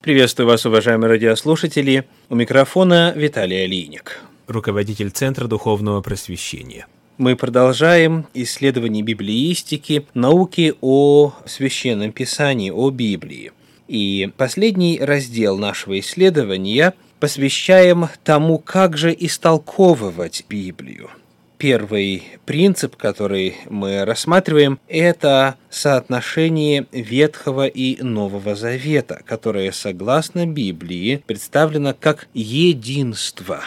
Приветствую вас, уважаемые радиослушатели. У микрофона Виталий Алиник, руководитель Центра Духовного Просвещения. Мы продолжаем исследование библиистики, науки о Священном Писании, о Библии. И последний раздел нашего исследования посвящаем тому, как же истолковывать Библию – Первый принцип, который мы рассматриваем, это соотношение Ветхого и Нового Завета, которое, согласно Библии, представлено как единство.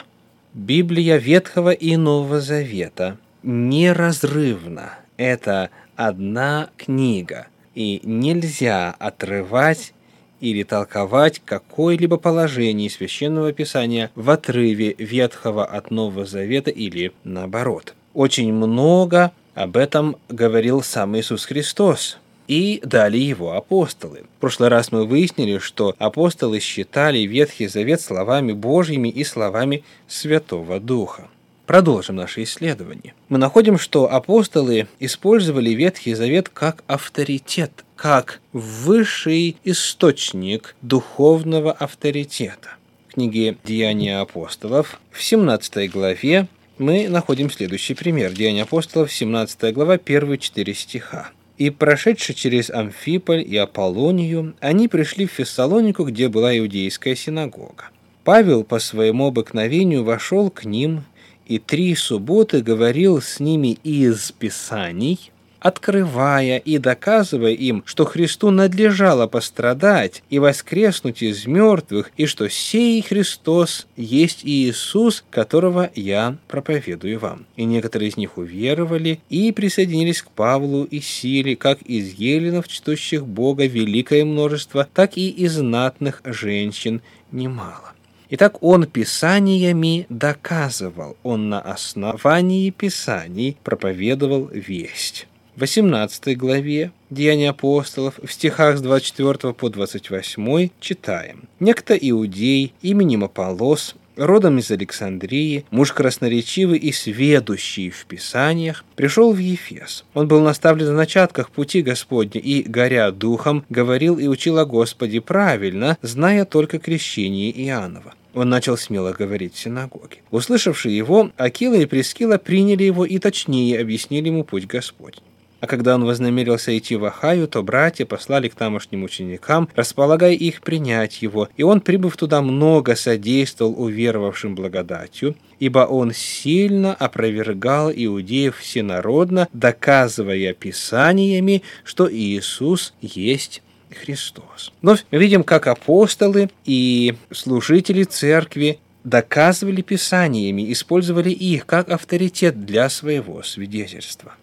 Библия Ветхого и Нового Завета неразрывна. Это одна книга, и нельзя отрывать или толковать какое-либо положение Священного Писания в отрыве Ветхого от Нового Завета или наоборот. Очень много об этом говорил сам Иисус Христос и дали его апостолы. В прошлый раз мы выяснили, что апостолы считали Ветхий Завет словами Божьими и словами Святого Духа. Продолжим наше исследование. Мы находим, что апостолы использовали Ветхий Завет как авторитет, как высший источник духовного авторитета. В книге «Деяния апостолов» в 17 главе мы находим следующий пример. Деяния апостолов, 17 глава, первые четыре стиха. «И прошедшие через Амфиполь и Аполлонию, они пришли в Фессалонику, где была иудейская синагога. Павел по своему обыкновению вошел к ним и три субботы говорил с ними из Писаний, открывая и доказывая им, что Христу надлежало пострадать и воскреснуть из мертвых, и что сей Христос есть Иисус, которого я проповедую вам. И некоторые из них уверовали и присоединились к Павлу и Силе, как из еленов, чтущих Бога, великое множество, так и из знатных женщин немало. Итак, он писаниями доказывал, он на основании писаний проповедовал весть. В 18 главе Деяния апостолов в стихах с 24 по 28 читаем. «Некто иудей именем Аполлос, родом из Александрии, муж красноречивый и сведущий в Писаниях, пришел в Ефес. Он был наставлен в начатках пути Господня и, горя духом, говорил и учил о Господе правильно, зная только крещение Иоаннова. Он начал смело говорить в синагоге. Услышавшие его, Акила и Прескила приняли его и точнее объяснили ему путь Господь. А когда он вознамерился идти в Ахаю, то братья послали к тамошним ученикам, располагая их принять его, и он, прибыв туда, много содействовал уверовавшим благодатью, ибо он сильно опровергал иудеев всенародно, доказывая писаниями, что Иисус есть Христос. Но видим, как апостолы и служители церкви доказывали писаниями, использовали их как авторитет для своего свидетельства.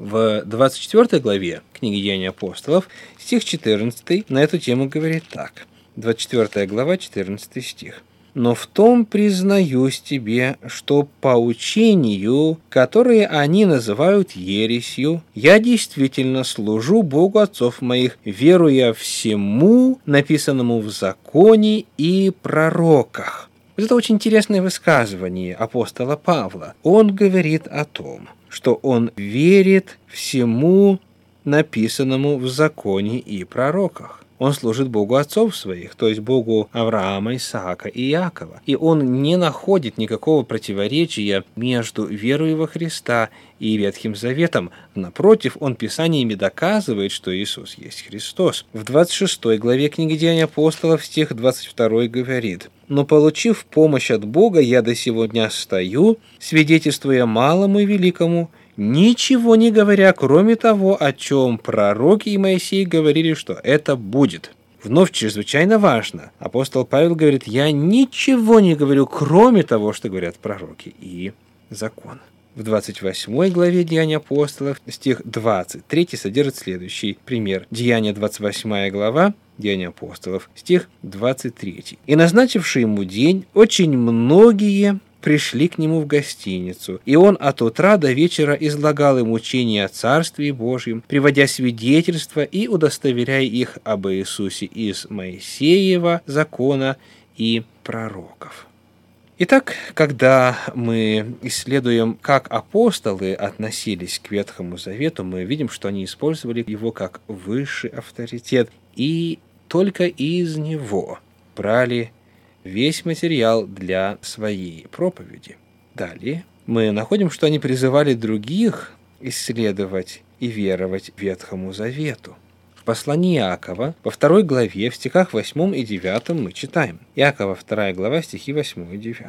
В 24 главе книги Деяний апостолов, стих 14 на эту тему говорит так. 24 глава, 14 стих но в том признаюсь тебе, что по учению, которое они называют ересью, я действительно служу Богу отцов моих, веруя всему, написанному в законе и пророках. Это очень интересное высказывание апостола Павла. Он говорит о том, что он верит всему, написанному в законе и пророках он служит Богу отцов своих, то есть Богу Авраама, Исаака и Иакова. И он не находит никакого противоречия между верой во Христа и Ветхим Заветом. Напротив, он писаниями доказывает, что Иисус есть Христос. В 26 главе книги Деяний апостолов стих 22 говорит «Но получив помощь от Бога, я до сего дня стою, свидетельствуя малому и великому, ничего не говоря, кроме того, о чем пророки и Моисей говорили, что это будет. Вновь чрезвычайно важно. Апостол Павел говорит, я ничего не говорю, кроме того, что говорят пророки и закон. В 28 главе Деяния апостолов, стих 23 содержит следующий пример. Деяния 28 глава, Деяния апостолов, стих 23. «И назначивший ему день, очень многие пришли к нему в гостиницу, и он от утра до вечера излагал им учение о Царстве Божьем, приводя свидетельства и удостоверяя их об Иисусе из Моисеева закона и пророков. Итак, когда мы исследуем, как апостолы относились к Ветхому Завету, мы видим, что они использовали его как высший авторитет, и только из него брали весь материал для своей проповеди. Далее мы находим, что они призывали других исследовать и веровать Ветхому Завету. Послании Иакова, во второй главе, в стихах 8 и 9 мы читаем. Иакова, вторая глава, стихи 8 и 9.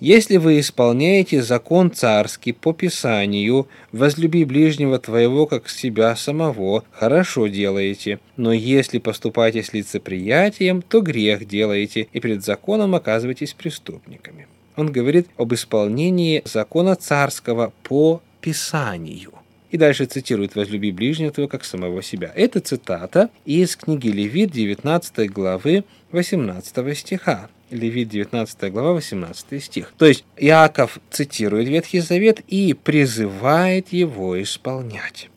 Если вы исполняете закон царский по Писанию, возлюби ближнего твоего, как себя самого, хорошо делаете. Но если поступаете с лицеприятием, то грех делаете, и перед законом оказываетесь преступниками. Он говорит об исполнении закона царского по Писанию. И дальше цитирует «Возлюби ближнего твоего, как самого себя». Это цитата из книги Левит 19 главы 18 стиха. Левит 19 глава 18 стих. То есть Иаков цитирует Ветхий Завет и призывает его исполнять.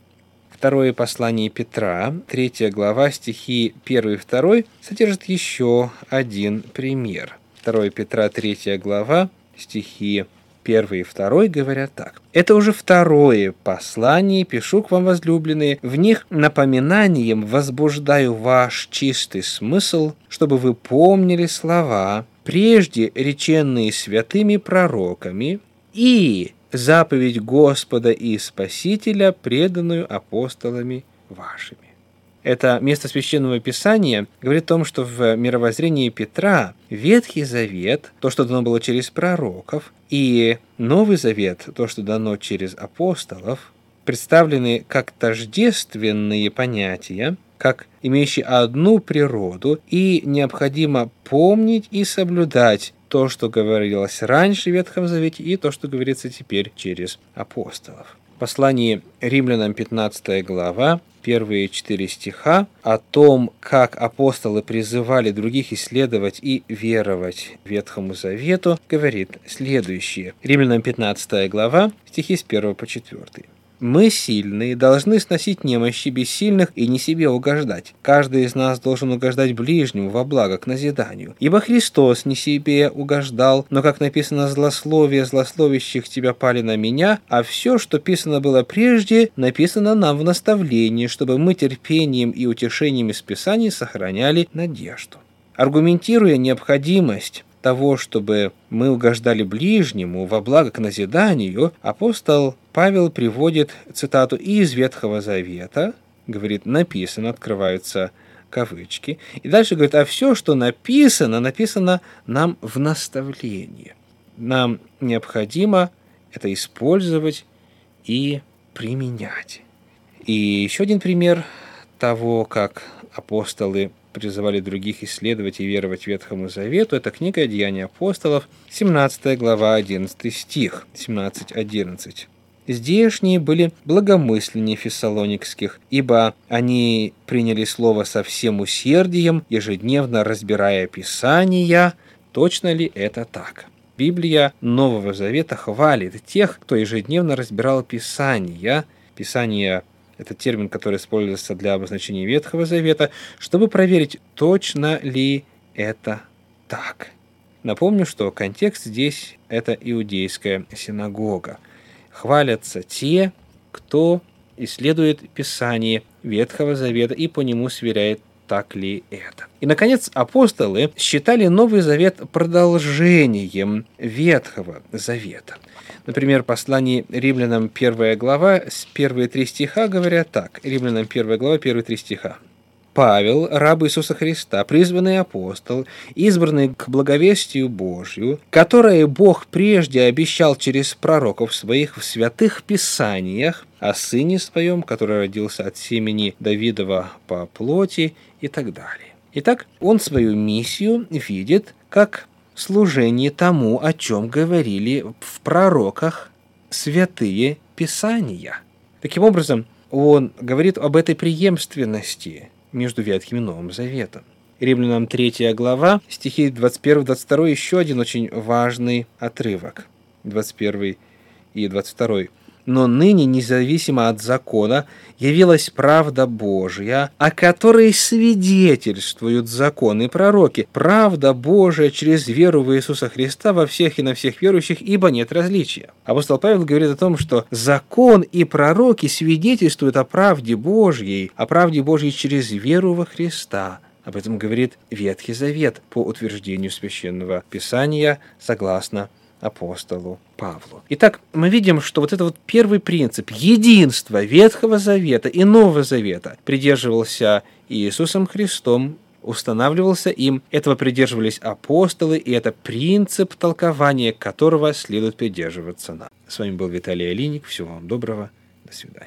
Второе послание Петра, третья глава, стихи 1 и 2, содержит еще один пример. 2 Петра, третья глава, стихи 1 и 2 говорят так. Это уже второе послание, пишу к вам, возлюбленные. В них напоминанием возбуждаю ваш чистый смысл, чтобы вы помнили слова, прежде реченные святыми пророками, и заповедь Господа и Спасителя, преданную апостолами вашими. Это место Священного Писания говорит о том, что в мировоззрении Петра Ветхий Завет, то, что дано было через пророков, и Новый Завет, то, что дано через апостолов, представлены как тождественные понятия, как имеющие одну природу, и необходимо помнить и соблюдать то, что говорилось раньше в Ветхом Завете, и то, что говорится теперь через апостолов. В послании римлянам 15 глава первые четыре стиха о том, как апостолы призывали других исследовать и веровать Ветхому Завету, говорит следующее. Римлянам 15 глава, стихи с 1 по 4. Мы, сильные, должны сносить немощи бессильных и не себе угождать. Каждый из нас должен угождать ближнему во благо к назиданию. Ибо Христос не себе угождал, но, как написано, злословие злословящих тебя пали на меня, а все, что писано было прежде, написано нам в наставлении, чтобы мы терпением и утешением из Писаний сохраняли надежду. Аргументируя необходимость того, чтобы мы угождали ближнему во благо к назиданию, апостол Павел приводит цитату из Ветхого Завета, говорит, написано, открываются кавычки, и дальше говорит, а все, что написано, написано нам в наставлении. Нам необходимо это использовать и применять. И еще один пример того, как апостолы призывали других исследовать и веровать Ветхому Завету, это книга «Деяния апостолов», 17 глава, 11 стих, 17-11. Здешние были благомысленнее фессалоникских, ибо они приняли слово со всем усердием, ежедневно разбирая Писания, точно ли это так. Библия Нового Завета хвалит тех, кто ежедневно разбирал Писания, Писания это термин, который используется для обозначения Ветхого Завета, чтобы проверить, точно ли это так. Напомню, что контекст здесь – это иудейская синагога. Хвалятся те, кто исследует Писание Ветхого Завета и по нему сверяет, так ли это. И, наконец, апостолы считали Новый Завет продолжением Ветхого Завета. Например, послание римлянам 1 глава, с первые три стиха говорят так. Римлянам 1 глава, первые три стиха. Павел, раб Иисуса Христа, призванный апостол, избранный к благовестию Божью, которое Бог прежде обещал через пророков своих в святых писаниях о Сыне Своем, который родился от семени Давидова по плоти и так далее. Итак, он свою миссию видит как служение тому, о чем говорили в пророках святые Писания. Таким образом, он говорит об этой преемственности между Ветхим и Новым Заветом. Римлянам 3 глава, стихи 21-22, еще один очень важный отрывок. 21 и 22 но ныне, независимо от закона, явилась правда Божья, о которой свидетельствуют законы и пророки. Правда Божия через веру в Иисуса Христа во всех и на всех верующих, ибо нет различия. Апостол Павел говорит о том, что закон и пророки свидетельствуют о правде Божьей, о правде Божьей через веру во Христа Об этом говорит Ветхий Завет по утверждению Священного Писания согласно апостолу Павлу. Итак, мы видим, что вот это вот первый принцип единства Ветхого Завета и Нового Завета придерживался Иисусом Христом, устанавливался им, этого придерживались апостолы, и это принцип толкования, которого следует придерживаться нам. С вами был Виталий Алиник. Всего вам доброго. До свидания.